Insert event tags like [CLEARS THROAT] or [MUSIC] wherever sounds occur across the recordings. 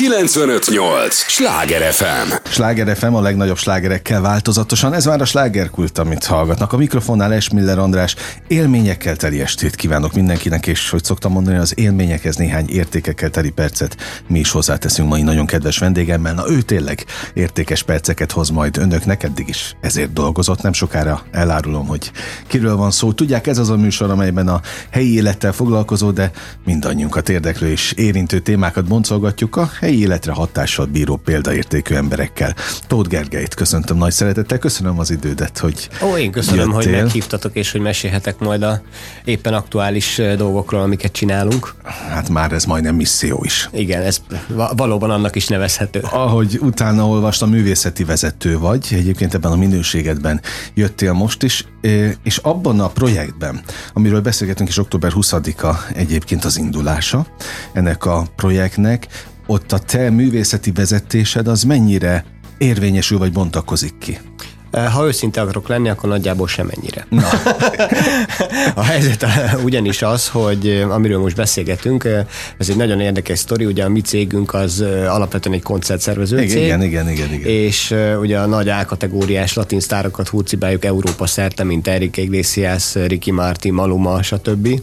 958! Sláger FM! Sláger FM a legnagyobb slágerekkel változatosan. Ez már a slágerkult, amit hallgatnak. A mikrofonnál Esmiller András élményekkel teli estét kívánok mindenkinek, és hogy szoktam mondani, az élményekhez néhány értékekkel teli percet mi is hozzáteszünk mai nagyon kedves vendégemmel. Na ő tényleg értékes perceket hoz majd önöknek, eddig is ezért dolgozott. Nem sokára elárulom, hogy kiről van szó. Tudják, ez az a műsor, amelyben a helyi élettel foglalkozó, de mindannyiunkat érdeklő és érintő témákat boncolgatjuk a helyi életre hatással bíró példaértékű emberekkel. Tóth Gergelyt köszöntöm nagy szeretettel, köszönöm az idődet, hogy Ó, én köszönöm, jöttél. hogy meghívtatok, és hogy mesélhetek majd a éppen aktuális dolgokról, amiket csinálunk. Hát már ez majdnem misszió is. Igen, ez valóban annak is nevezhető. Ahogy utána olvastam, művészeti vezető vagy, egyébként ebben a minőségedben jöttél most is, és abban a projektben, amiről beszélgetünk is október 20-a egyébként az indulása ennek a projektnek, ott a te művészeti vezetésed az mennyire érvényesül vagy bontakozik ki? Ha őszinte akarok lenni, akkor nagyjából semennyire. Na. [LAUGHS] a helyzet ugyanis az, hogy amiről most beszélgetünk, ez egy nagyon érdekes sztori, ugye a mi cégünk az alapvetően egy koncertszervező igen, cég. Igen, igen, igen, igen. És ugye a nagy A-kategóriás latin sztárokat hurcibáljuk Európa szerte, mint Enrique Iglesias, Ricky Martin, Maluma, stb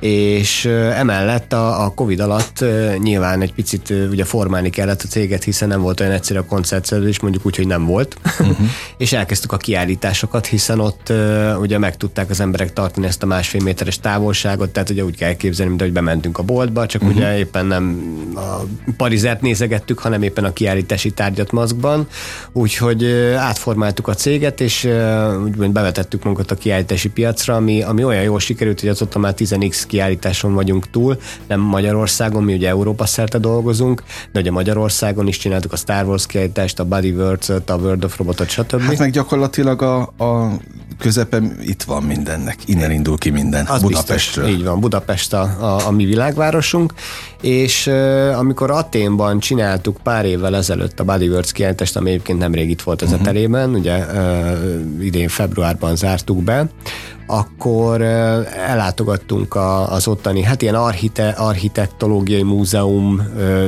és emellett a, a Covid alatt nyilván egy picit ugye formálni kellett a céget, hiszen nem volt olyan egyszerű a koncertszerződés, mondjuk úgy, hogy nem volt, uh-huh. [LAUGHS] és elkezdtük a kiállításokat, hiszen ott ugye meg tudták az emberek tartani ezt a másfél méteres távolságot, tehát ugye úgy kell képzelni, mint hogy bementünk a boltba, csak uh-huh. ugye éppen nem a parizert nézegettük, hanem éppen a kiállítási tárgyat maszkban, úgyhogy átformáltuk a céget, és úgymond bevetettük magunkat a kiállítási piacra, ami, ami olyan jól sikerült, hogy azóta már 10 X kiállításon vagyunk túl, nem Magyarországon, mi ugye Európa szerte dolgozunk, de ugye Magyarországon is csináltuk a Star Wars kiállítást, a Body words a World of Robotot, stb. Hát meg gyakorlatilag a, a közepem itt van mindennek, innen indul ki minden, Az Budapestről. Biztos, így van, Budapest a, a, a mi világvárosunk, és uh, amikor Aténban csináltuk pár évvel ezelőtt a Bodywords kiállítást, ami egyébként nemrég itt volt az uh-huh. etelében, ugye uh, idén februárban zártuk be, akkor ellátogattunk az ottani, hát ilyen archite, architektológiai múzeum,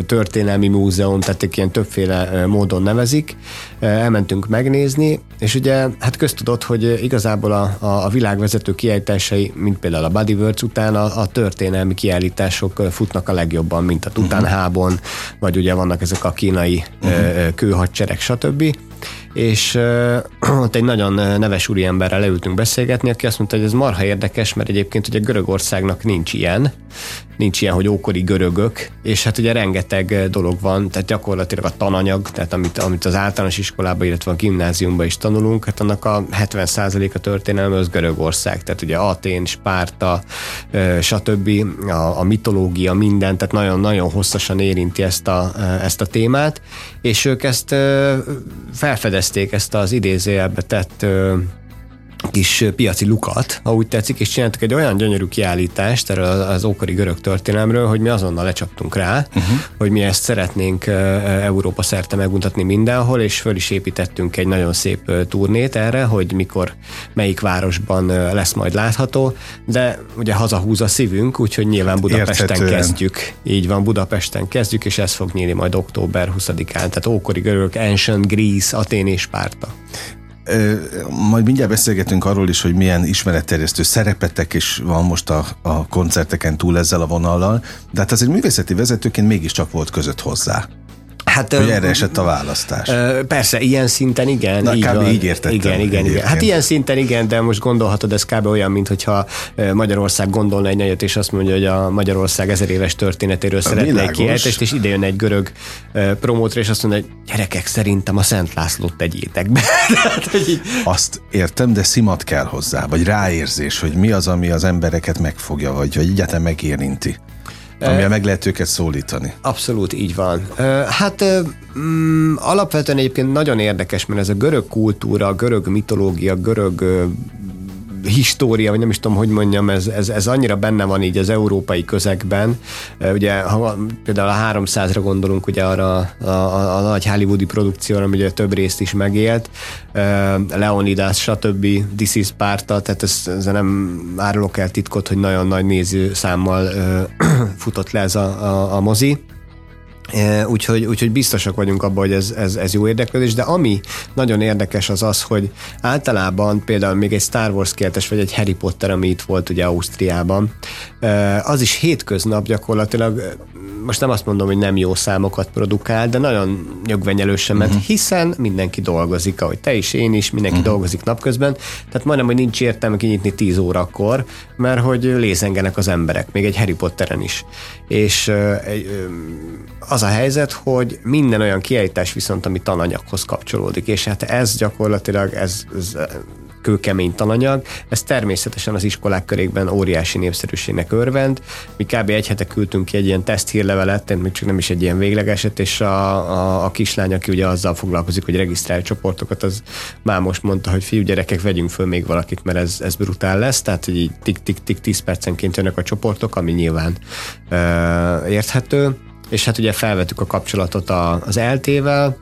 történelmi múzeum, tehát ilyen többféle módon nevezik. Elmentünk megnézni, és ugye hát köztudott, hogy igazából a, a, a világvezető kiállításai, mint például a Bodywords után a, a történelmi kiállítások futnak a legjobban, mint a Tutanhábon, uh-huh. vagy ugye vannak ezek a kínai uh-huh. kőhadsereg, stb és uh, [CLEARS THROAT] ott egy nagyon neves úriemberrel leültünk beszélgetni, aki azt mondta, hogy ez marha érdekes, mert egyébként ugye Görögországnak nincs ilyen, nincs ilyen, hogy ókori görögök, és hát ugye rengeteg dolog van, tehát gyakorlatilag a tananyag, tehát amit, amit az általános iskolában, illetve a gimnáziumban is tanulunk, hát annak a 70%-a történelme az Görögország, tehát ugye Atén, Spárta, stb. A, a mitológia, minden, tehát nagyon-nagyon hosszasan érinti ezt a, ezt a témát, és ők ezt felfedezték, ezt az idézőjelbe tett kis piaci lukat, ha úgy tetszik, és csináltak egy olyan gyönyörű kiállítást erről az ókori görög történelmről, hogy mi azonnal lecsaptunk rá, uh-huh. hogy mi ezt szeretnénk Európa szerte megmutatni mindenhol, és föl is építettünk egy nagyon szép turnét erre, hogy mikor, melyik városban lesz majd látható, de ugye hazahúz a szívünk, úgyhogy nyilván Budapesten Érthetően. kezdjük. Így van, Budapesten kezdjük, és ez fog nyílni majd október 20-án, tehát ókori görög, Ancient Greece, Atén és Spárta. Majd mindjárt beszélgetünk arról is, hogy milyen ismeretterjesztő szerepetek is van most a, a koncerteken túl ezzel a vonallal, de hát azért művészeti vezetőként mégiscsak volt között hozzá. Hát, hogy erre esett a választás. Persze, ilyen szinten igen. Na, így kb. van. így értettem. Igen, igen, igen. Hát ilyen szinten igen, de most gondolhatod, ez kb. olyan, mint hogyha Magyarország gondolna egy nagyot, és azt mondja, hogy a Magyarország ezer éves történetéről szeretne egy kiejtést, és ide jön egy görög promótra, és azt mondja, hogy gyerekek, szerintem a Szent Lászlót tegyétek be. [LAUGHS] azt értem, de szimat kell hozzá, vagy ráérzés, hogy mi az, ami az embereket megfogja, vagy, vagy egyáltalán megérinti amivel meg lehet őket szólítani. Abszolút így van. Hát mm, alapvetően egyébként nagyon érdekes, mert ez a görög kultúra, görög mitológia, görög história, vagy nem is tudom, hogy mondjam, ez, ez, ez annyira benne van így az európai közegben. Ugye, ha például a 300-ra gondolunk, ugye arra a, a, a nagy hollywoodi produkcióra, ami ugye több részt is megélt, Leonidas, stb., This is Sparta, tehát ez, ez nem árulok el titkot, hogy nagyon nagy nézőszámmal [CLEARS THROAT] futott le ez a, a, a mozi Úgyhogy, úgyhogy biztosak vagyunk abban, hogy ez, ez, ez jó érdeklődés, de ami nagyon érdekes az az, hogy általában például még egy Star Wars kiáltás, vagy egy Harry Potter, ami itt volt ugye Ausztriában, az is hétköznap gyakorlatilag most nem azt mondom, hogy nem jó számokat produkál, de nagyon nyögvenyelősen ment, uh-huh. hiszen mindenki dolgozik, ahogy te is, én is, mindenki uh-huh. dolgozik napközben, tehát majdnem, hogy nincs értelme kinyitni 10 órakor, mert hogy lézengenek az emberek, még egy Harry Potteren is. És az a helyzet, hogy minden olyan kiállítás viszont, ami tananyaghoz kapcsolódik, és hát ez gyakorlatilag, ez, ez kőkemény tananyag. Ez természetesen az iskolák körékben óriási népszerűségnek örvend. Mi kb. egy hete küldtünk ki egy ilyen teszthírlevelet, még csak nem is egy ilyen véglegeset, és a, a, a kislány, aki ugye azzal foglalkozik, hogy regisztrál csoportokat, az már most mondta, hogy fiú gyerekek, vegyünk föl még valakit, mert ez, ez brutál lesz, tehát így tik-tik-tik 10 percenként jönnek a csoportok, ami nyilván ö, érthető és hát ugye felvettük a kapcsolatot az eltével,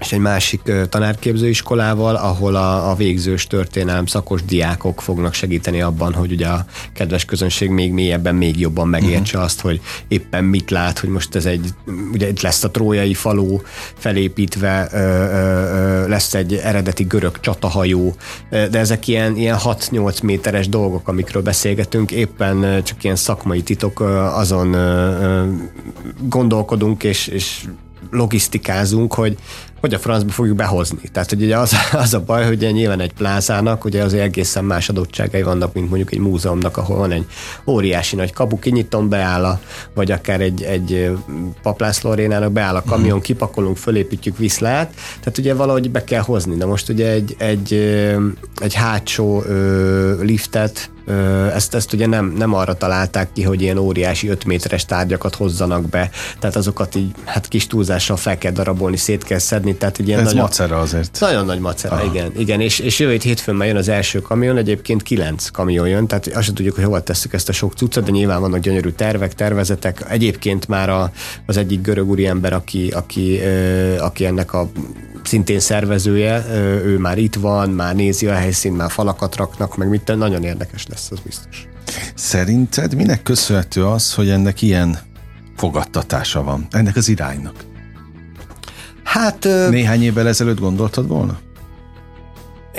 és egy másik tanárképzőiskolával, ahol a, a végzős történelem szakos diákok fognak segíteni abban, hogy ugye a kedves közönség még mélyebben, még jobban megértse uh-huh. azt, hogy éppen mit lát, hogy most ez egy, ugye itt lesz a trójai falu felépítve, ö, ö, ö, lesz egy eredeti görög csatahajó, de ezek ilyen, ilyen 6-8 méteres dolgok, amikről beszélgetünk, éppen csak ilyen szakmai titok, azon gondolkodunk, és, és logisztikázunk, hogy hogy a francba fogjuk behozni. Tehát hogy ugye az, [LAUGHS] az a baj, hogy ugye nyilván egy plázának ugye az egészen más adottságai vannak, mint mondjuk egy múzeumnak, ahol van egy óriási nagy kapu, kinyitom, beáll a, vagy akár egy, egy paplászló arénának beáll a kamion, kipakolunk, fölépítjük, visz lehet. Tehát ugye valahogy be kell hozni. De most ugye egy, egy, egy hátsó liftet ezt, ezt ugye nem, nem arra találták ki, hogy ilyen óriási 5 méteres tárgyakat hozzanak be, tehát azokat így hát kis túlzással fel kell darabolni, szét kell szedni, tehát egy ilyen Ez nagyon, macera azért. Nagyon nagy macera, Aha. igen, igen, és, és jövő hétfőn már jön az első kamion, egyébként kilenc kamion jön, tehát azt sem tudjuk, hogy hova tesszük ezt a sok cuccot, de nyilván vannak gyönyörű tervek, tervezetek. Egyébként már a, az egyik görög úriember, aki, aki, aki ennek a szintén szervezője, ő már itt van, már nézi a helyszínt, már falakat raknak, meg mit, nagyon érdekes lesz, az biztos. Szerinted minek köszönhető az, hogy ennek ilyen fogadtatása van, ennek az iránynak? Hát... Néhány évvel ezelőtt gondoltad volna?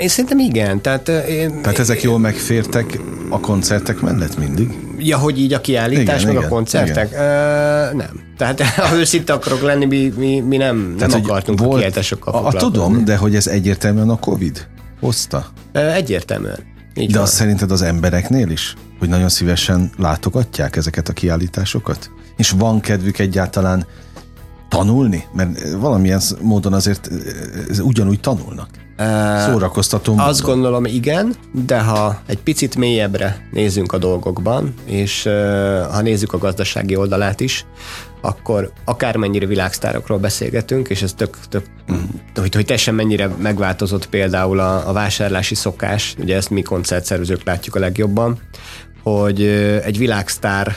Én szerintem igen. Tehát, én, Tehát ezek jól megfértek a koncertek mellett mindig? Ja, hogy így a kiállítás, igen, meg igen, a koncertek? Igen. Uh, nem. Tehát [LAUGHS] ha őszinte akarok lenni, mi, mi, mi nem, Tehát, nem akartunk volt, a kiállításokkal foglalkozni. A, tudom, de hogy ez egyértelműen a Covid hozta? Egyértelműen. Így de van. azt szerinted az embereknél is? Hogy nagyon szívesen látogatják ezeket a kiállításokat? És van kedvük egyáltalán tanulni? Mert valamilyen módon azért ugyanúgy tanulnak. Szórakoztató. Azt gondolom, igen, de ha egy picit mélyebbre nézzünk a dolgokban, és ha nézzük a gazdasági oldalát is, akkor akármennyire világsztárokról beszélgetünk, és ez tök, tök hogy, hogy teljesen mennyire megváltozott például a, a vásárlási szokás, ugye ezt mi koncertszervezők látjuk a legjobban, hogy egy világsztár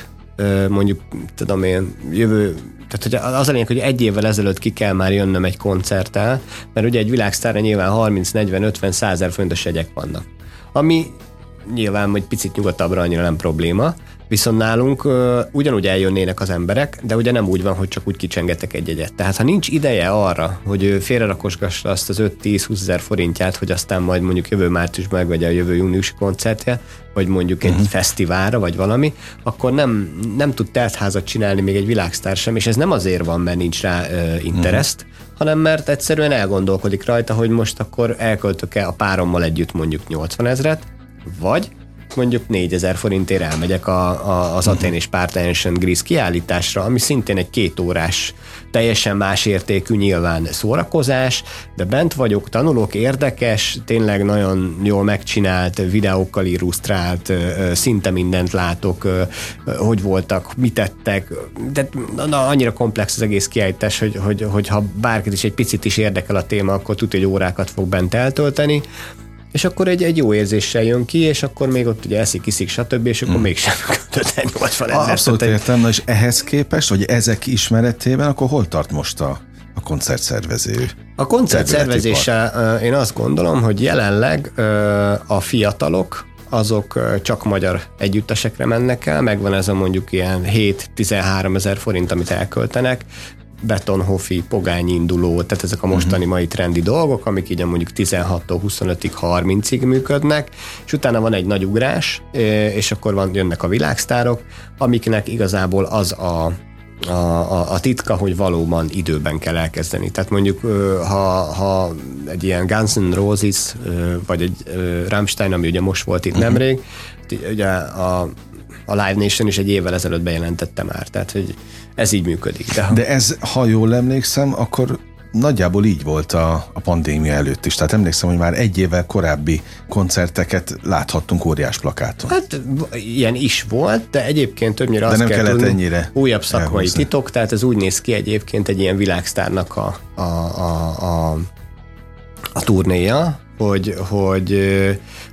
mondjuk, tudom én, jövő tehát hogy az a lényeg, hogy egy évvel ezelőtt ki kell már jönnöm egy koncerttel, mert ugye egy világsztárra nyilván 30, 40, 50, 100 ezer fontos jegyek vannak. Ami nyilván, hogy picit nyugodtabbra annyira nem probléma, Viszont nálunk uh, ugyanúgy eljönnének az emberek, de ugye nem úgy van, hogy csak úgy kicsengetek egy egyet. Tehát ha nincs ideje arra, hogy félrerakosgassa azt az 5-10-20 ezer forintját, hogy aztán majd mondjuk jövő márciusban megvegye a jövő júniusi koncertje, vagy mondjuk egy uh-huh. fesztiválra, vagy valami, akkor nem, nem tud teltházat csinálni még egy világsztár sem, és ez nem azért van, mert nincs rá uh, interest, uh-huh hanem mert egyszerűen elgondolkodik rajta, hogy most akkor elköltök-e a párommal együtt mondjuk 80 ezret, vagy mondjuk 4000 forintért elmegyek a, a, az Atén és Part Ancient Greece kiállításra, ami szintén egy két órás, teljesen más értékű nyilván szórakozás, de bent vagyok, tanulok, érdekes, tényleg nagyon jól megcsinált, videókkal illusztrált, szinte mindent látok, hogy voltak, mit tettek, de na, annyira komplex az egész kiállítás, hogy, hogy, hogy ha bárkit is egy picit is érdekel a téma, akkor tudja, hogy órákat fog bent eltölteni, és akkor egy, egy jó érzéssel jön ki, és akkor még ott ugye eszik, iszik, stb., és akkor hmm. mégsem költött 80 ezer. Abszolút értem, na és ehhez képest, vagy ezek ismeretében, akkor hol tart most a, a koncertszervező? A koncertszervezése én azt gondolom, hogy jelenleg a fiatalok, azok csak magyar együttesekre mennek el, megvan ez a mondjuk ilyen 7-13 ezer forint, amit elköltenek, betonhofi, pogány induló, tehát ezek a mostani uh-huh. mai trendi dolgok, amik így mondjuk 16-tól 25-ig, 30-ig működnek, és utána van egy nagy ugrás, és akkor van, jönnek a világsztárok, amiknek igazából az a a, a, a titka, hogy valóban időben kell elkezdeni. Tehát mondjuk, ha, ha egy ilyen Guns N' Roses, vagy egy Rammstein, ami ugye most volt itt uh-huh. nemrég, ugye a, a Live Nation is egy évvel ezelőtt bejelentette már, tehát hogy ez így működik. De, ha... De ez, ha jól emlékszem, akkor nagyjából így volt a, a pandémia előtt is. Tehát emlékszem, hogy már egy évvel korábbi koncerteket láthattunk óriás plakáton. Hát ilyen is volt, de egyébként többnyire de nem kell kellett tudni, ennyire újabb szakmai elhozni. titok, tehát ez úgy néz ki egyébként egy ilyen világsztárnak a, a, a, a, a turnéja, hogy, hogy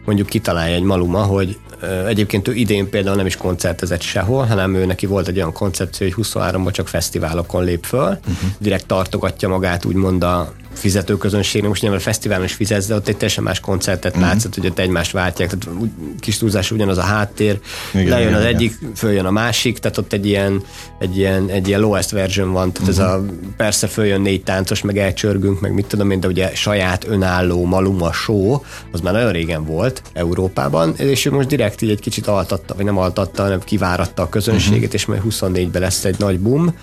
mondjuk kitalálja egy maluma, hogy Egyébként ő idén például nem is koncertezett sehol, hanem ő neki volt egy olyan koncepció, hogy 23-ban csak fesztiválokon lép föl, uh-huh. direkt tartogatja magát úgymond a fizetőközönségnek, most nyilván a fesztiválon is fizetsz, de ott egy teljesen más koncertet uh-huh. látszott, hogy ott egymást váltják, tehát kis túlzás ugyanaz a háttér, igen, lejön igen, az igen. egyik, följön a másik, tehát ott egy ilyen, egy ilyen, egy ilyen lowest version van, tehát uh-huh. ez a persze följön négy táncos, meg elcsörgünk, meg mit tudom én, de ugye saját önálló maluma show, az már nagyon régen volt Európában, és ő most direkt így egy kicsit altatta, vagy nem altatta, hanem kiváratta a közönséget, uh-huh. és majd 24-ben lesz egy nagy boom,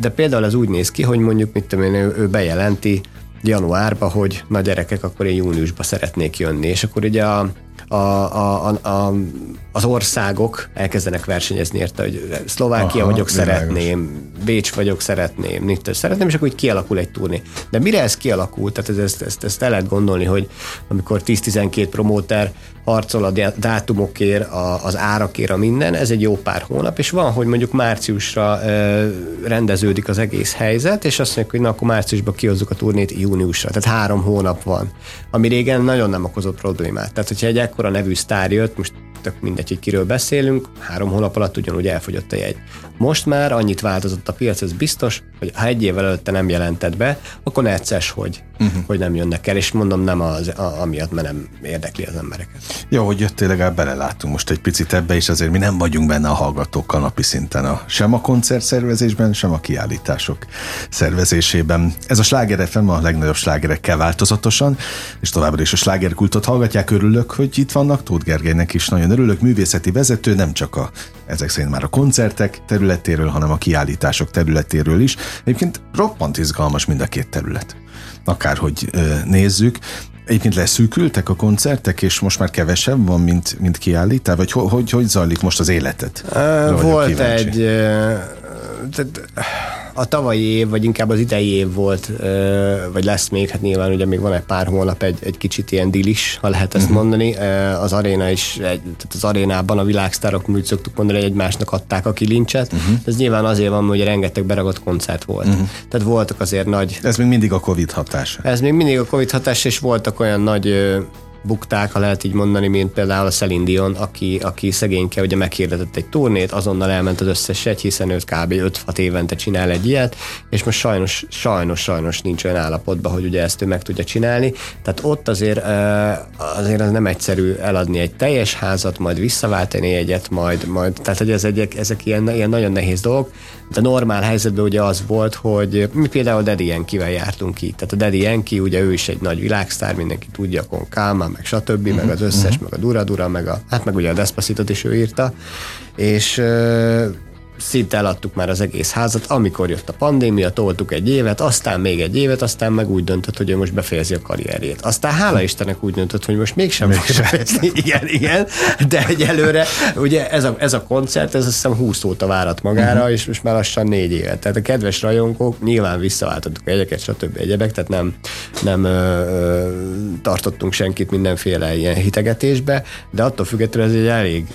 de például ez úgy néz ki, hogy mondjuk, mit tudom én, ő, ő bejelenti januárba, hogy na gyerekek, akkor én júniusba szeretnék jönni, és akkor ugye a, a, a, a, az országok elkezdenek versenyezni érte, hogy Szlovákia Aha, vagyok, világos. szeretném, Bécs vagyok, szeretném, Nitter szeretném, és akkor úgy kialakul egy turné. De mire ez kialakul, tehát ez, ezt, ezt, ezt el lehet gondolni, hogy amikor 10-12 promóter harcol a dátumokért, a, az árakért, a minden, ez egy jó pár hónap, és van, hogy mondjuk márciusra e, rendeződik az egész helyzet, és azt mondjuk, hogy na akkor márciusban kihozzuk a turnét júniusra, tehát három hónap van, ami régen nagyon nem okozott problémát. Tehát, hogyha egy ekkora nevű sztár jött, most tök mindegy, hogy kiről beszélünk, három hónap alatt ugyanúgy elfogyott a jegy. Most már annyit változott a piac, ez biztos, hogy ha egy évvel előtte nem jelentett be, akkor necces, hogy, uh-huh. hogy nem jönnek el, és mondom nem az, a, amiatt, mert nem érdekli az embereket. Jó, hogy jöttél, legalább belelátunk most egy picit ebbe, és azért mi nem vagyunk benne a hallgatókkal napi szinten, a, sem a koncert szervezésben, sem a kiállítások szervezésében. Ez a Sláger FM a legnagyobb slágerekkel változatosan, és továbbra is a slágerkultot hallgatják. Örülök, hogy itt vannak. Tóth Gergelynek is nagyon örülök. Művészeti vezető, nem csak a, ezek szerint már a koncertek területéről, hanem a kiállítások területéről is. Egyébként roppant izgalmas mind a két terület. Akárhogy nézzük. Egyébként leszűkültek a koncertek, és most már kevesebb van, mint, mint kiállítál? Vagy hogy, hogy, hogy zajlik most az életet? Volt egy... Tehát, a tavalyi év, vagy inkább az idei év volt, vagy lesz még, hát nyilván ugye még van egy pár hónap egy, egy kicsit ilyen dilis, ha lehet ezt uh-huh. mondani. Az aréna is, tehát az arénában a világsztárok úgy szoktuk mondani, hogy egymásnak adták a kilincset. Uh-huh. Ez nyilván azért van, hogy rengeteg beragott koncert volt. Uh-huh. Tehát voltak azért nagy... Ez még mindig a Covid hatása. Ez még mindig a Covid hatása, és voltak olyan nagy bukták, ha lehet így mondani, mint például a Celine Dion, aki, aki szegényke ugye meghirdetett egy turnét, azonnal elment az összes egy, hiszen őt kb. 5-6 évente csinál egy ilyet, és most sajnos, sajnos, sajnos nincs olyan állapotban, hogy ugye ezt ő meg tudja csinálni. Tehát ott azért, azért az nem egyszerű eladni egy teljes házat, majd visszaváltani egyet, majd, majd tehát hogy ez egy, ezek ilyen, ilyen nagyon nehéz dolgok, de normál helyzetben ugye az volt, hogy mi például Daddy Yankee-vel jártunk ki. Tehát a Daddy Yankee, ugye ő is egy nagy világsztár, mindenki tudja, Kon Kálmán, meg stb., uh-huh. meg az összes, uh-huh. meg a Dura Dura, meg a, hát meg ugye a Despacitot is ő írta, és szinte eladtuk már az egész házat, amikor jött a pandémia, toltuk egy évet, aztán még egy évet, aztán meg úgy döntött, hogy ő most befejezi a karrierjét. Aztán hála Istennek úgy döntött, hogy most mégsem fog befejezni. [LAUGHS] Igen, igen, de egyelőre ugye ez a, ez a koncert, ez azt hiszem 20 óta várat magára, uh-huh. és most már lassan négy évet. Tehát a kedves rajongók nyilván visszaváltottuk egyeket, stb. egyebek, tehát nem, nem ö, ö, tartottunk senkit mindenféle ilyen hitegetésbe, de attól függetlenül ez egy elég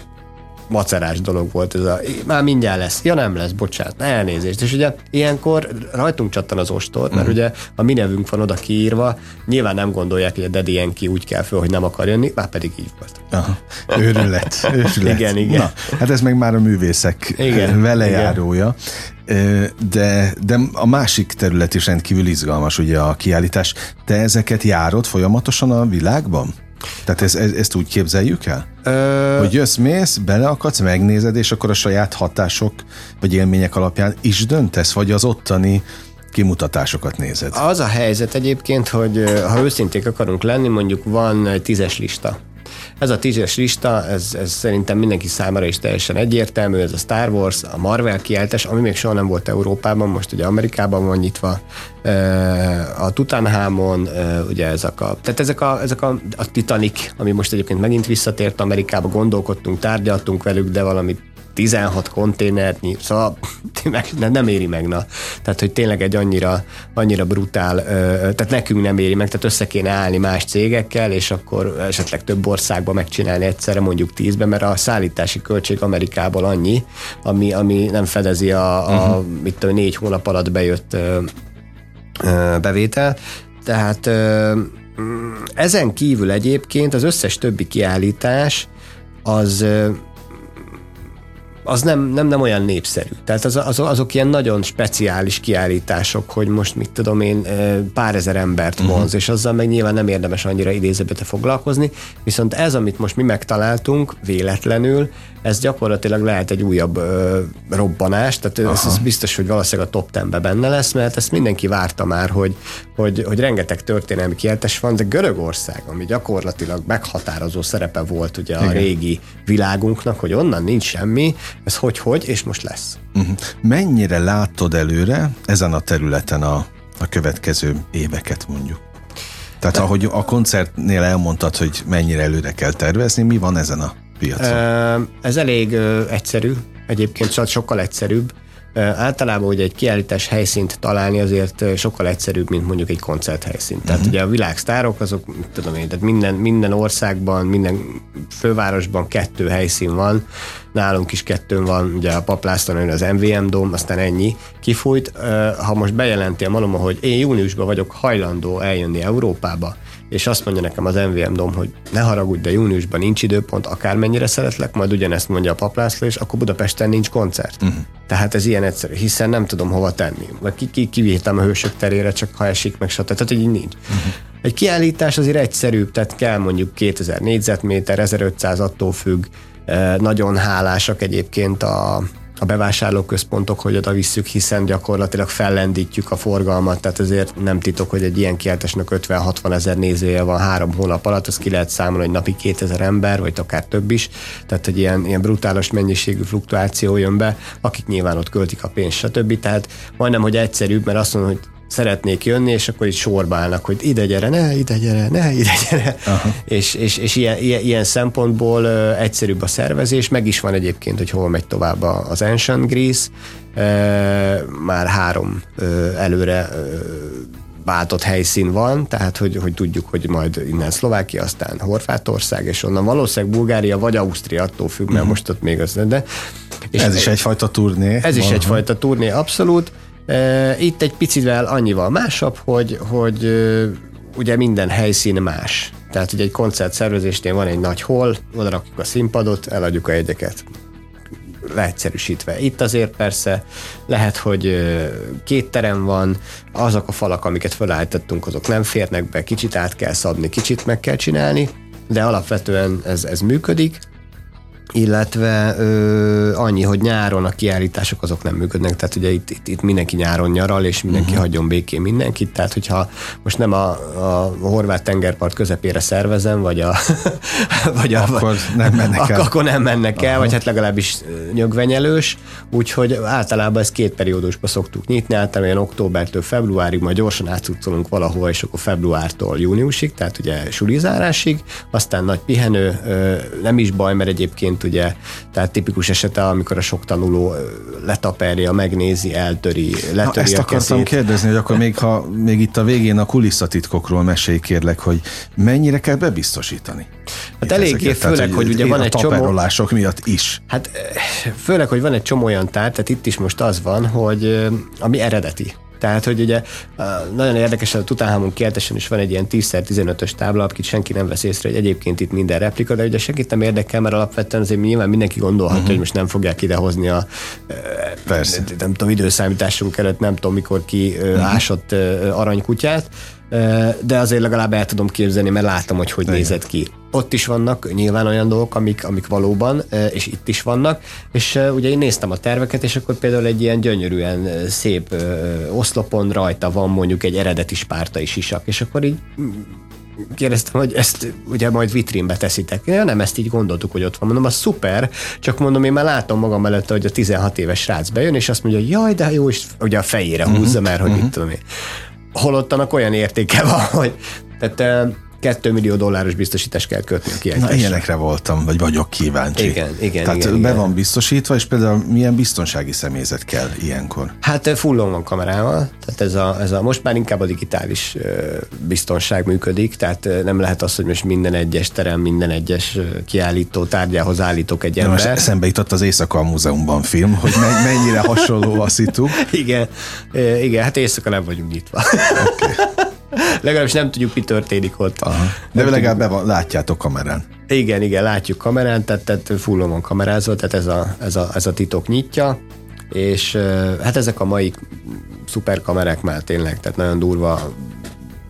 macerás dolog volt ez a, már mindjárt lesz, ja nem lesz, bocsánat, elnézést. És ugye ilyenkor rajtunk csattan az ostor, mert mm. ugye a mi nevünk van oda kiírva, nyilván nem gondolják, hogy a Daddy Yankee úgy kell föl, hogy nem akar jönni, már pedig így volt. Aha. Őrület, [LAUGHS] őrület. igen, igen. Na, hát ez meg már a művészek igen, velejárója. Igen. De, de a másik terület is rendkívül izgalmas, ugye a kiállítás. Te ezeket járod folyamatosan a világban? Tehát ez, ez, ezt úgy képzeljük el? Ö... Hogy jössz, mész, beleakadsz, megnézed, és akkor a saját hatások vagy élmények alapján is döntesz, vagy az ottani kimutatásokat nézed? Az a helyzet egyébként, hogy ha őszinték akarunk lenni, mondjuk van tízes lista. Ez a tízes lista, ez, ez szerintem mindenki számára is teljesen egyértelmű, ez a Star Wars, a Marvel kiáltás, ami még soha nem volt Európában, most ugye Amerikában van nyitva, a Tutankhamon, ugye ezek a, tehát ezek a, ezek a, a Titanic, ami most egyébként megint visszatért Amerikába, gondolkodtunk, tárgyaltunk velük, de valami 16 konténernyi, szóval [LAUGHS] nem, nem éri meg, na. Tehát, hogy tényleg egy annyira, annyira brutál, tehát nekünk nem éri meg, tehát össze kéne állni más cégekkel, és akkor esetleg több országban megcsinálni egyszerre, mondjuk tízbe, mert a szállítási költség Amerikából annyi, ami, ami nem fedezi a, a uh-huh. mit tudom, négy hónap alatt bejött bevétel. Tehát ezen kívül egyébként az összes többi kiállítás az az nem, nem, nem olyan népszerű. Tehát az, az, azok ilyen nagyon speciális kiállítások, hogy most mit tudom én, pár ezer embert vonz, uh-huh. és azzal meg nyilván nem érdemes annyira idézőbete foglalkozni, viszont ez, amit most mi megtaláltunk véletlenül, ez gyakorlatilag lehet egy újabb ö, robbanás, tehát ez, ez biztos, hogy valószínűleg a top 10 benne lesz, mert ezt mindenki várta már, hogy, hogy, hogy rengeteg történelmi kiáltás van, de Görögország, ami gyakorlatilag meghatározó szerepe volt ugye Igen. a régi világunknak, hogy onnan nincs semmi, ez hogy-hogy, és most lesz. Uh-huh. Mennyire látod előre ezen a területen a, a következő éveket mondjuk? Tehát De... ahogy a koncertnél elmondtad, hogy mennyire előre kell tervezni, mi van ezen a piacon? Ez elég egyszerű, egyébként sokkal egyszerűbb. Általában ugye egy kiállítás helyszínt találni azért sokkal egyszerűbb, mint mondjuk egy koncerthelyszínt. Tehát uh-huh. ugye a világsztárok, azok, tudom én, tehát minden, minden országban, minden fővárosban kettő helyszín van, nálunk is kettőn van, ugye a paplászton az MVM Dom, aztán ennyi kifújt. Ha most bejelenti a Maloma, hogy én júniusban vagyok hajlandó eljönni Európába, és azt mondja nekem az MVM Dom, hogy ne haragudj, de júniusban nincs időpont, akármennyire szeretlek, majd ugyanezt mondja a paplászló, és akkor Budapesten nincs koncert. Uh-huh. Tehát ez ilyen egyszerű, hiszen nem tudom hova tenni. Vagy ki, ki, kivihetem a hősök terére, csak ha esik, meg stb. Tehát, hogy így nincs. Uh-huh. Egy kiállítás azért egyszerűbb, tehát kell mondjuk 2000 négyzetméter, 1500 attól függ. Nagyon hálásak egyébként a, a bevásárlóközpontok, hogy oda visszük, hiszen gyakorlatilag fellendítjük a forgalmat, tehát ezért nem titok, hogy egy ilyen kiáltásnak 50-60 ezer nézője van három hónap alatt, az ki lehet számolni, hogy napi 2000 ember, vagy akár több is, tehát hogy ilyen, ilyen brutális mennyiségű fluktuáció jön be, akik nyilván ott költik a pénzt, stb. Tehát majdnem, hogy egyszerűbb, mert azt mondom, hogy szeretnék jönni, és akkor itt sorba állnak, hogy ide gyere, ne, ide gyere, ne, ide gyere. Aha. És, és, és ilyen, ilyen, ilyen szempontból uh, egyszerűbb a szervezés, meg is van egyébként, hogy hol megy tovább az Ancient Greece, uh, már három uh, előre váltott helyszín van, tehát hogy, hogy tudjuk, hogy majd innen Szlovákia, aztán Horvátország, és onnan valószínűleg Bulgária vagy Ausztria, attól függ, mert uh-huh. most ott még az, de... És ez is egyfajta turné. Ez is egyfajta turné, abszolút. Itt egy picivel annyival másabb, hogy, hogy ugye minden helyszín más. Tehát ugye egy koncert szervezésnél van egy nagy hol, oda rakjuk a színpadot, eladjuk a jegyeket leegyszerűsítve. Itt azért persze lehet, hogy két terem van, azok a falak, amiket felállítottunk, azok nem férnek be, kicsit át kell szabni, kicsit meg kell csinálni, de alapvetően ez, ez működik illetve ö, annyi, hogy nyáron a kiállítások azok nem működnek, tehát ugye itt, itt, itt mindenki nyáron nyaral, és mindenki uh-huh. hagyjon békén mindenkit, tehát hogyha most nem a, a horvát tengerpart közepére szervezem, vagy a... [LAUGHS] vagy a akkor nem mennek [LAUGHS] el. Akkor nem mennek el, uh-huh. vagy hát legalábbis nyögvenyelős, úgyhogy általában ezt két periódusba szoktuk nyitni, általában ilyen októbertől februárig, majd gyorsan átcucolunk valahol, és akkor februártól júniusig, tehát ugye sulizárásig, aztán nagy pihenő, nem is baj, mert egyébként ugye, tehát tipikus esete, amikor a sok tanuló letaperja, megnézi, eltöri, letöri Na, ezt akartam kezét. kérdezni, hogy akkor még, ha még itt a végén a kulisszatitkokról mesélj kérlek, hogy mennyire kell bebiztosítani? Hát eléggé, főleg, tehát, hogy, hogy ugye van egy csomó... miatt is. Hát főleg, hogy van egy csomó olyan tár, tehát itt is most az van, hogy ami eredeti. Tehát, hogy ugye nagyon érdekes, a Tutankhamon kiáltáson is van egy ilyen 10x15-ös tábla, akit senki nem vesz észre, hogy egyébként itt minden replika, de ugye senkit nem érdekel, mert alapvetően azért nyilván mindenki gondolhat, uh-huh. hogy most nem fogják idehozni a Persze. nem tudom, időszámításunk előtt nem tudom, mikor ki uh-huh. ásott aranykutyát, de azért legalább el tudom képzelni, mert látom, hogy hogy Igen. nézett ki. Ott is vannak nyilván olyan dolgok, amik, amik valóban, és itt is vannak, és ugye én néztem a terveket, és akkor például egy ilyen gyönyörűen szép oszlopon rajta van mondjuk egy eredeti spártai sisak, és akkor így kérdeztem, hogy ezt ugye majd vitrínbe teszitek. Ja, nem, ezt így gondoltuk, hogy ott van. Mondom, az szuper, csak mondom, én már látom magam mellett, hogy a 16 éves srác bejön, és azt mondja, jaj, de jó, és ugye a fejére húzza, mert hogy uh-huh. mit tudom én. Holottan olyan értéke van, hogy tehát 2 millió dolláros biztosítást kell kötni a kiejtésre. Na, ilyenekre voltam, vagy vagyok kíváncsi. Igen, igen, Tehát igen, be igen. van biztosítva, és például milyen biztonsági személyzet kell ilyenkor? Hát fullon van kamerával, tehát ez a, ez a, most már inkább a digitális biztonság működik, tehát nem lehet az, hogy most minden egyes terem, minden egyes kiállító tárgyához állítok egy ember. Most eszembe jutott az Éjszaka a Múzeumban film, hogy mennyire hasonló a szitu. [LAUGHS] igen, igen, hát éjszaka nem vagyunk nyitva. Okay. [LAUGHS] Legalábbis nem tudjuk, mi történik ott. Aha. De nem legalább be van, látjátok kamerán. Igen, igen, látjuk kamerán, tehát, tehát fullon van kamerázva, tehát ez a, ez, a, ez a titok nyitja, és hát ezek a mai szuperkamerák már tényleg, tehát nagyon durva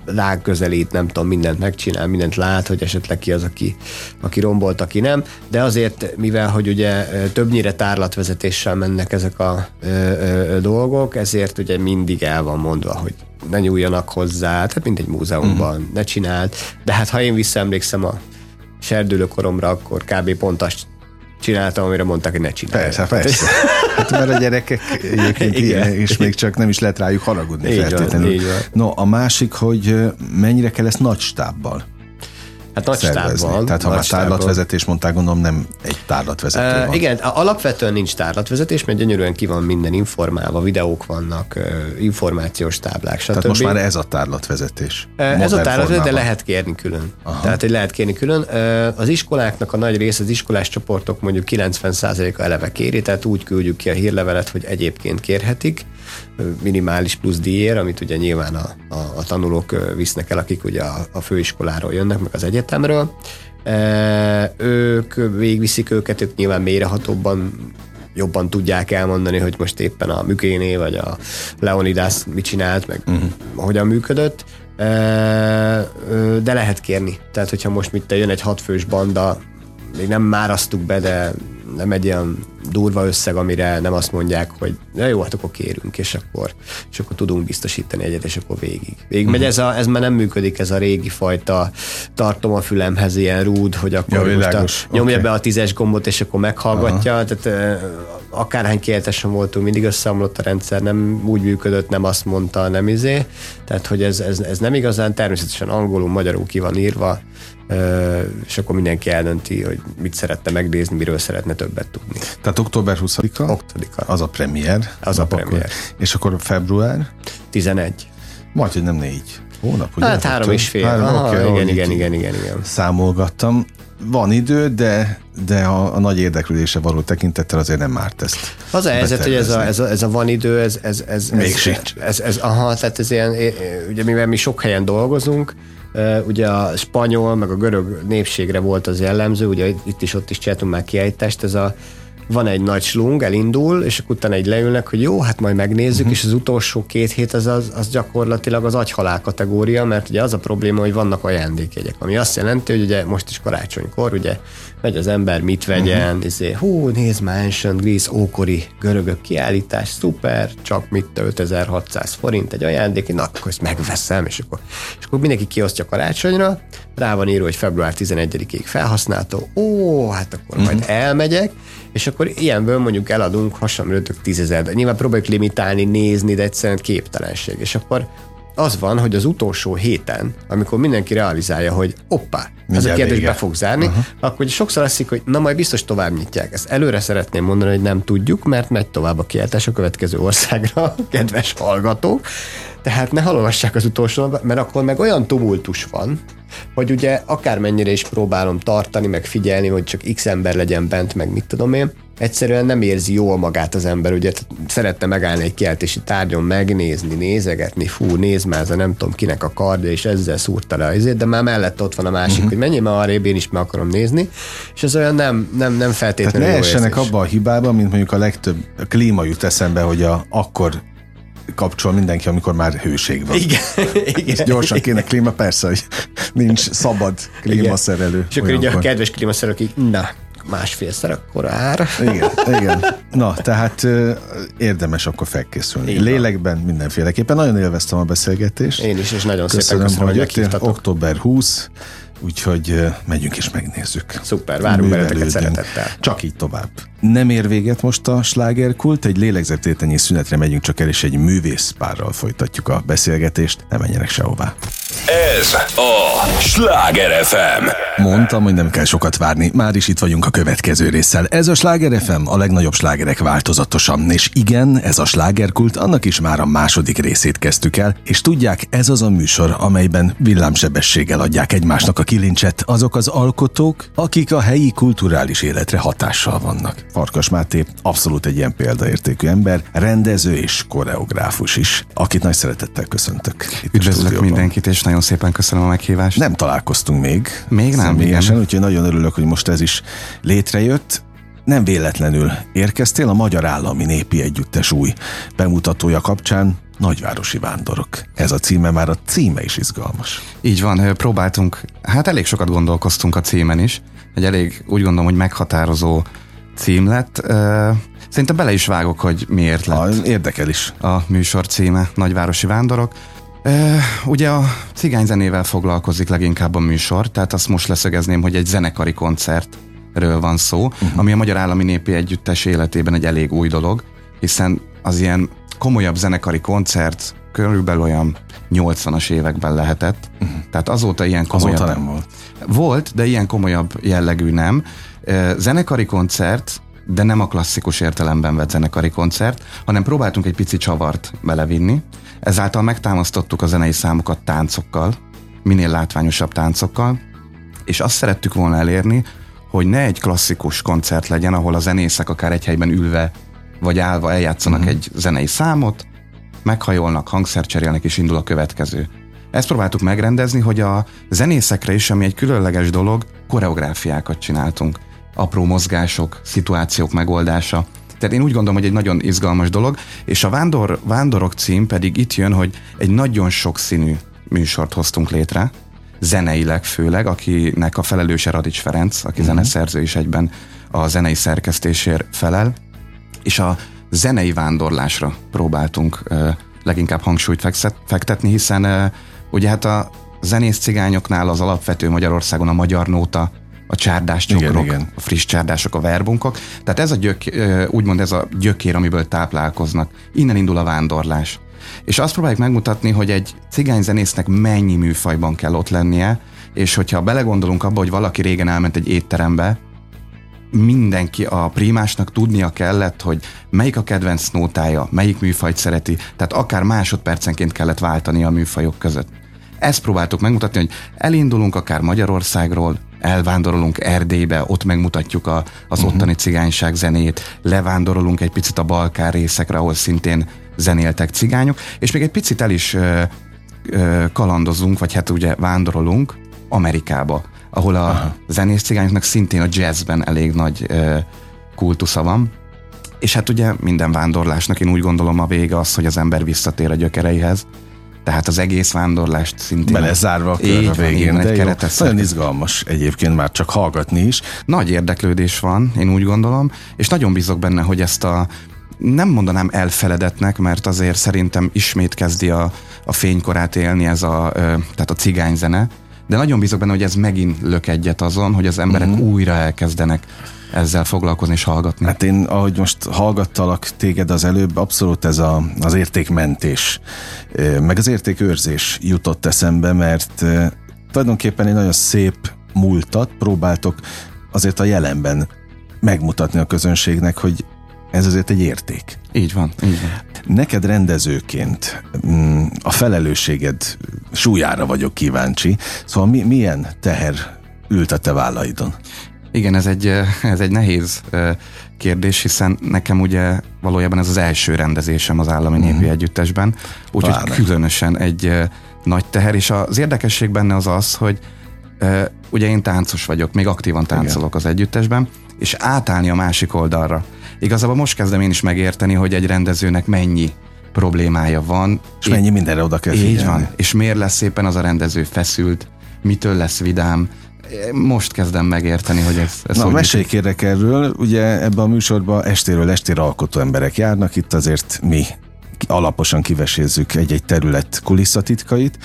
lág közelít, nem tudom, mindent megcsinál, mindent lát, hogy esetleg ki az, aki, aki rombolt, aki nem, de azért, mivel, hogy ugye többnyire tárlatvezetéssel mennek ezek a ö, ö, dolgok, ezért ugye mindig el van mondva, hogy ne nyúljanak hozzá, tehát mint egy múzeumban, uh-huh. ne csinált. De hát ha én visszaemlékszem a serdülőkoromra, akkor kb. pont azt csináltam, amire mondták, hogy ne csinálj. Persze, persze. [LAUGHS] Hát mert a gyerekek egyébként ilyen, és még csak nem is lehet rájuk haragudni így feltétlenül. Van, így van. No, a másik, hogy mennyire kell ezt nagy stábbal Hát nagy stábban. Tehát ha már tárlatvezetés mondták, gondolom nem egy tárlatvezető uh, van. Igen, alapvetően nincs tárlatvezetés, mert gyönyörűen ki van minden informálva, videók vannak, információs táblák, stb. Tehát most már ez a tárlatvezetés. Uh, ez a tárlatvezetés, de lehet kérni külön. Aha. Tehát, hogy lehet kérni külön. Uh, az iskoláknak a nagy része, az iskolás csoportok mondjuk 90%-a eleve kéri, tehát úgy küldjük ki a hírlevelet, hogy egyébként kérhetik minimális plusz díjért, amit ugye nyilván a, a, a tanulók visznek el, akik ugye a, a főiskoláról jönnek, meg az egyetemről. E, ők végviszik őket, ők nyilván mélyrehatóbban jobban tudják elmondani, hogy most éppen a Mükéné vagy a Leonidas mit csinált, meg uh-huh. hogyan működött. De lehet kérni. Tehát, hogyha most mit jön egy hatfős banda, még nem márasztuk be, de nem egy olyan durva összeg, amire nem azt mondják, hogy na jó, hát akkor kérünk, és akkor, és akkor tudunk biztosítani egyet, és akkor végig. Végig megy ez, a, ez már nem működik, ez a régi fajta tartom a fülemhez ilyen rúd, hogy akkor ja, most a, nyomja okay. be a tízes gombot, és akkor meghallgatja. Aha. Tehát akárhány kiáltáson voltunk, mindig összeomlott a rendszer, nem úgy működött, nem azt mondta, nem izé. Tehát, hogy ez, ez, ez nem igazán, természetesen angolul, magyarul ki van írva, és akkor mindenki eldönti, hogy mit szeretne megnézni, miről szeretne többet tudni. Tehát október 20-a? 20 Az a premier. Az a premier. Akkor. És akkor február? 11. Majd, hogy nem négy hónap, ugye? Hát három és fél. Három, Aha, okay, igen, igen, igen, igen, igen. Számolgattam. Van idő, de, de a, a nagy érdeklődése való tekintettel azért nem árt ezt. Az a helyzet, hogy ez a, ez, a, ez a van idő, ez, ez, ez, Még ez, sincs. Ez, ez, ez, aha, tehát ez ilyen, ugye mivel mi sok helyen dolgozunk, ugye a spanyol, meg a görög népségre volt az jellemző, ugye itt is ott is csináltunk már kiejtést, ez a van egy nagy slung, elindul, és akkor utána egy leülnek, hogy jó, hát majd megnézzük, uh-huh. és az utolsó két hét az, az, az gyakorlatilag az agyhalál kategória, mert ugye az a probléma, hogy vannak ajándékjegyek, ami azt jelenti, hogy ugye most is karácsonykor, ugye megy az ember, mit vegyen, uh-huh. izé, hú, nézd már, Ancient Greece, ókori görögök kiállítás, szuper, csak mit 5600 forint egy ajándék, na akkor ezt megveszem, és akkor, és akkor mindenki kiosztja karácsonyra, rá van írva, hogy február 11-ig felhasználható, ó, hát akkor uh-huh. majd elmegyek, és akkor ilyenből mondjuk eladunk hasonlítok tízezer, nyilván próbáljuk limitálni, nézni, de egyszerűen képtelenség. És akkor az van, hogy az utolsó héten, amikor mindenki realizálja, hogy oppá, ez a kérdés be fog zárni, uh-huh. akkor sokszor azt hogy na majd biztos tovább nyitják. Ezt előre szeretném mondani, hogy nem tudjuk, mert megy tovább a kiáltás a következő országra, [LAUGHS] kedves hallgatók. Tehát ne halogassák az utolsó, mert akkor meg olyan tumultus van, hogy ugye akármennyire is próbálom tartani, meg figyelni, hogy csak x ember legyen bent, meg mit tudom én, egyszerűen nem érzi jól magát az ember, ugye szeretne megállni egy kiáltási tárgyon, megnézni, nézegetni, fú, néz már ez a nem tudom kinek a kardja, és ezzel szúrta le azért, de már mellett ott van a másik, uh-huh. hogy menjél már arrébb, én is meg akarom nézni, és ez olyan nem, nem, nem feltétlenül Tehát ne essenek abba a hibába, mint mondjuk a legtöbb a klíma jut eszembe, hogy a, akkor kapcsol mindenki, amikor már hőség van. Igen. [LAUGHS] Igen. És gyorsan kéne klíma, persze, hogy nincs szabad klímaszerelő. És akkor ugye a kedves klímaszerelők így, na, másfélszer akkor ár. Igen, igen. Na, tehát érdemes akkor felkészülni. Van. Lélekben mindenféleképpen. Nagyon élveztem a beszélgetést. Én is, és nagyon szépen Köszönöm, köszönöm, hogy jöttél. Október 20, úgyhogy megyünk és megnézzük. Szuper, várunk benneteket szeretettel. Csak így tovább. Nem ér véget most a slágerkult, egy lélegzettétennyi szünetre megyünk csak el, és egy művészpárral folytatjuk a beszélgetést. Ne menjenek sehová. Ez a Sláger FM. Mondtam, hogy nem kell sokat várni, már is itt vagyunk a következő résszel. Ez a Sláger FM, a legnagyobb slágerek változatosan. És igen, ez a slágerkult, annak is már a második részét kezdtük el, és tudják, ez az a műsor, amelyben villámsebességgel adják egymásnak a kilincset azok az alkotók, akik a helyi kulturális életre hatással vannak. Farkas Máté abszolút egy ilyen példaértékű ember, rendező és koreográfus is, akit nagy szeretettel köszöntök. Üdvözlök mindenkit, és nagyon szépen köszönöm a meghívást. Nem találkoztunk még. Még nem, Személyesen, igen. úgyhogy nagyon örülök, hogy most ez is létrejött. Nem véletlenül érkeztél a Magyar Állami Népi Együttes új bemutatója kapcsán Nagyvárosi Vándorok. Ez a címe, már a címe is izgalmas. Így van, próbáltunk, hát elég sokat gondolkoztunk a címen is, egy elég úgy gondolom, hogy meghatározó cím lett. Szerintem bele is vágok, hogy miért lett Ah, érdekel is. a műsor címe Nagyvárosi Vándorok. Ugye a cigányzenével foglalkozik leginkább a műsor, tehát azt most leszögezném, hogy egy zenekari koncertről van szó, uh-huh. ami a Magyar Állami Népi Együttes életében egy elég új dolog, hiszen az ilyen komolyabb zenekari koncert körülbelül olyan 80-as években lehetett, uh-huh. tehát azóta ilyen komolyabb... Azóta nem volt. Volt, de ilyen komolyabb jellegű nem. Zenekari koncert, de nem a klasszikus értelemben vett zenekari koncert, hanem próbáltunk egy pici csavart belevinni. Ezáltal megtámasztottuk a zenei számokat táncokkal, minél látványosabb táncokkal, és azt szerettük volna elérni, hogy ne egy klasszikus koncert legyen, ahol a zenészek akár egy helyben ülve vagy állva eljátszanak uh-huh. egy zenei számot, meghajolnak, hangszert cserélnek, és indul a következő. Ezt próbáltuk megrendezni, hogy a zenészekre is, ami egy különleges dolog, koreográfiákat csináltunk. Apró mozgások, szituációk megoldása. Tehát én úgy gondolom, hogy egy nagyon izgalmas dolog, és a Vándor, Vándorok cím pedig itt jön, hogy egy nagyon sokszínű műsort hoztunk létre, zeneileg főleg, akinek a felelőse Radics Ferenc, aki uh-huh. zeneszerző is egyben a zenei szerkesztésért felel, és a zenei vándorlásra próbáltunk ö, leginkább hangsúlyt fekszet- fektetni, hiszen ö, ugye hát a zenész cigányoknál az alapvető Magyarországon a magyar nóta, a csárdás Igen, csokrok, igen. a friss csárdások, a verbunkok. Tehát ez a gyök, úgymond ez a gyökér, amiből táplálkoznak. Innen indul a vándorlás. És azt próbáljuk megmutatni, hogy egy cigányzenésznek mennyi műfajban kell ott lennie, és hogyha belegondolunk abba, hogy valaki régen elment egy étterembe, mindenki a primásnak tudnia kellett, hogy melyik a kedvenc nótája, melyik műfajt szereti, tehát akár másodpercenként kellett váltani a műfajok között. Ezt próbáltuk megmutatni, hogy elindulunk akár Magyarországról, elvándorolunk Erdélybe, ott megmutatjuk a, az uh-huh. ottani cigányság zenét, levándorolunk egy picit a Balkán részekre, ahol szintén zenéltek cigányok, és még egy picit el is ö, ö, kalandozunk, vagy hát ugye vándorolunk Amerikába, ahol a Aha. zenész cigányoknak szintén a jazzben elég nagy ö, kultusza van. És hát ugye minden vándorlásnak én úgy gondolom a vége az, hogy az ember visszatér a gyökereihez. Tehát az egész vándorlást szintén... Belezárva a kör Így a végén. van, egy keretes Nagyon izgalmas egyébként már csak hallgatni is. Nagy érdeklődés van, én úgy gondolom, és nagyon bízok benne, hogy ezt a nem mondanám elfeledetnek, mert azért szerintem ismét kezdi a, a fénykorát élni ez a, tehát a cigányzene, de nagyon bízok benne, hogy ez megint lök egyet azon, hogy az emberek uh-huh. újra elkezdenek ezzel foglalkozni és hallgatni. Hát én, ahogy most hallgattalak téged az előbb, abszolút ez a, az értékmentés, meg az értékőrzés jutott eszembe, mert tulajdonképpen egy nagyon szép múltat próbáltok azért a jelenben megmutatni a közönségnek, hogy ez azért egy érték. Így van, így van. Neked rendezőként mm, a felelősséged súlyára vagyok kíváncsi, szóval mi, milyen teher ült a te vállaidon? Igen, ez egy, ö, ez egy nehéz ö, kérdés, hiszen nekem ugye valójában ez az első rendezésem az Állami Népi Együttesben, úgyhogy különösen egy ö, nagy teher, és az érdekesség benne az az, hogy ugye én táncos vagyok, még aktívan táncolok az együttesben, és átállni a másik oldalra. Igazából most kezdem én is megérteni, hogy egy rendezőnek mennyi problémája van. És mennyi mindenre oda kell figyelni. Így van. És miért lesz éppen az a rendező feszült, mitől lesz vidám, most kezdem megérteni, hogy ez, ez Na, mesélj kérek erről, ugye ebben a műsorban estéről estére alkotó emberek járnak, itt azért mi alaposan kivesézzük egy-egy terület kulisszatitkait,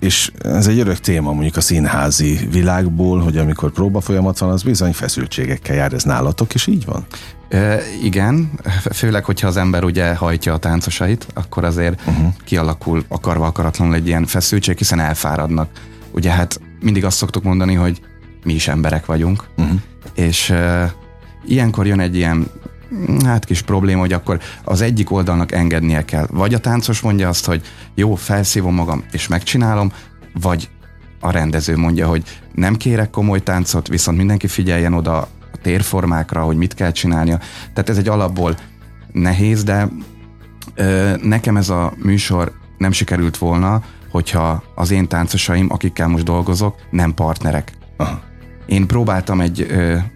és ez egy örök téma mondjuk a színházi világból, hogy amikor próba folyamat van, az bizony feszültségekkel jár, ez nálatok is így van? E, igen, főleg, hogyha az ember ugye hajtja a táncosait, akkor azért uh-huh. kialakul akarva akaratlanul egy ilyen feszültség, hiszen elfáradnak. Ugye hát mindig azt szoktuk mondani, hogy mi is emberek vagyunk, uh-huh. és e, ilyenkor jön egy ilyen hát kis probléma, hogy akkor az egyik oldalnak engednie kell. Vagy a táncos mondja azt, hogy jó, felszívom magam, és megcsinálom, vagy a rendező mondja, hogy nem kérek komoly táncot, viszont mindenki figyeljen oda a térformákra, hogy mit kell csinálnia. Tehát ez egy alapból nehéz, de ö, nekem ez a műsor nem sikerült volna, hogyha az én táncosaim, akikkel most dolgozok, nem partnerek. Aha. Én próbáltam egy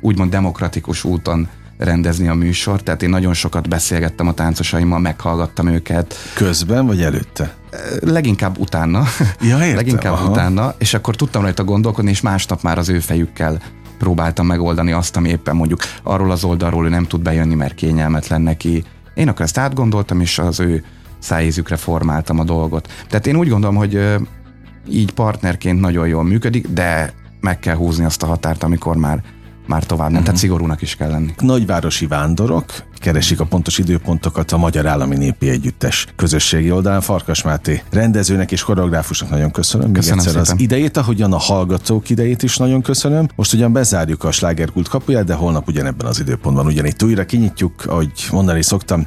úgymond demokratikus úton rendezni a műsort, tehát én nagyon sokat beszélgettem a táncosaimmal, meghallgattam őket. Közben vagy előtte? Leginkább utána. Ja, értem, Leginkább aha. utána, és akkor tudtam rajta gondolkodni, és másnap már az ő fejükkel próbáltam megoldani azt, ami éppen mondjuk arról az oldalról ő nem tud bejönni, mert kényelmetlen neki. Én akkor ezt átgondoltam, és az ő szájízükre formáltam a dolgot. Tehát én úgy gondolom, hogy így partnerként nagyon jól működik, de meg kell húzni azt a határt, amikor már már tovább nem, uh-huh. tehát szigorúnak is kell lenni. Nagyvárosi vándorok keresik a pontos időpontokat a Magyar Állami Népi Együttes közösségi oldalán. Farkas Máté rendezőnek és koreográfusnak nagyon köszönöm. Még köszönöm egyszer szépen. az idejét, ahogyan a hallgatók idejét is nagyon köszönöm. Most ugyan bezárjuk a slágerkult kapuját, de holnap ugyanebben az időpontban ugyanitt újra kinyitjuk, ahogy mondani szoktam,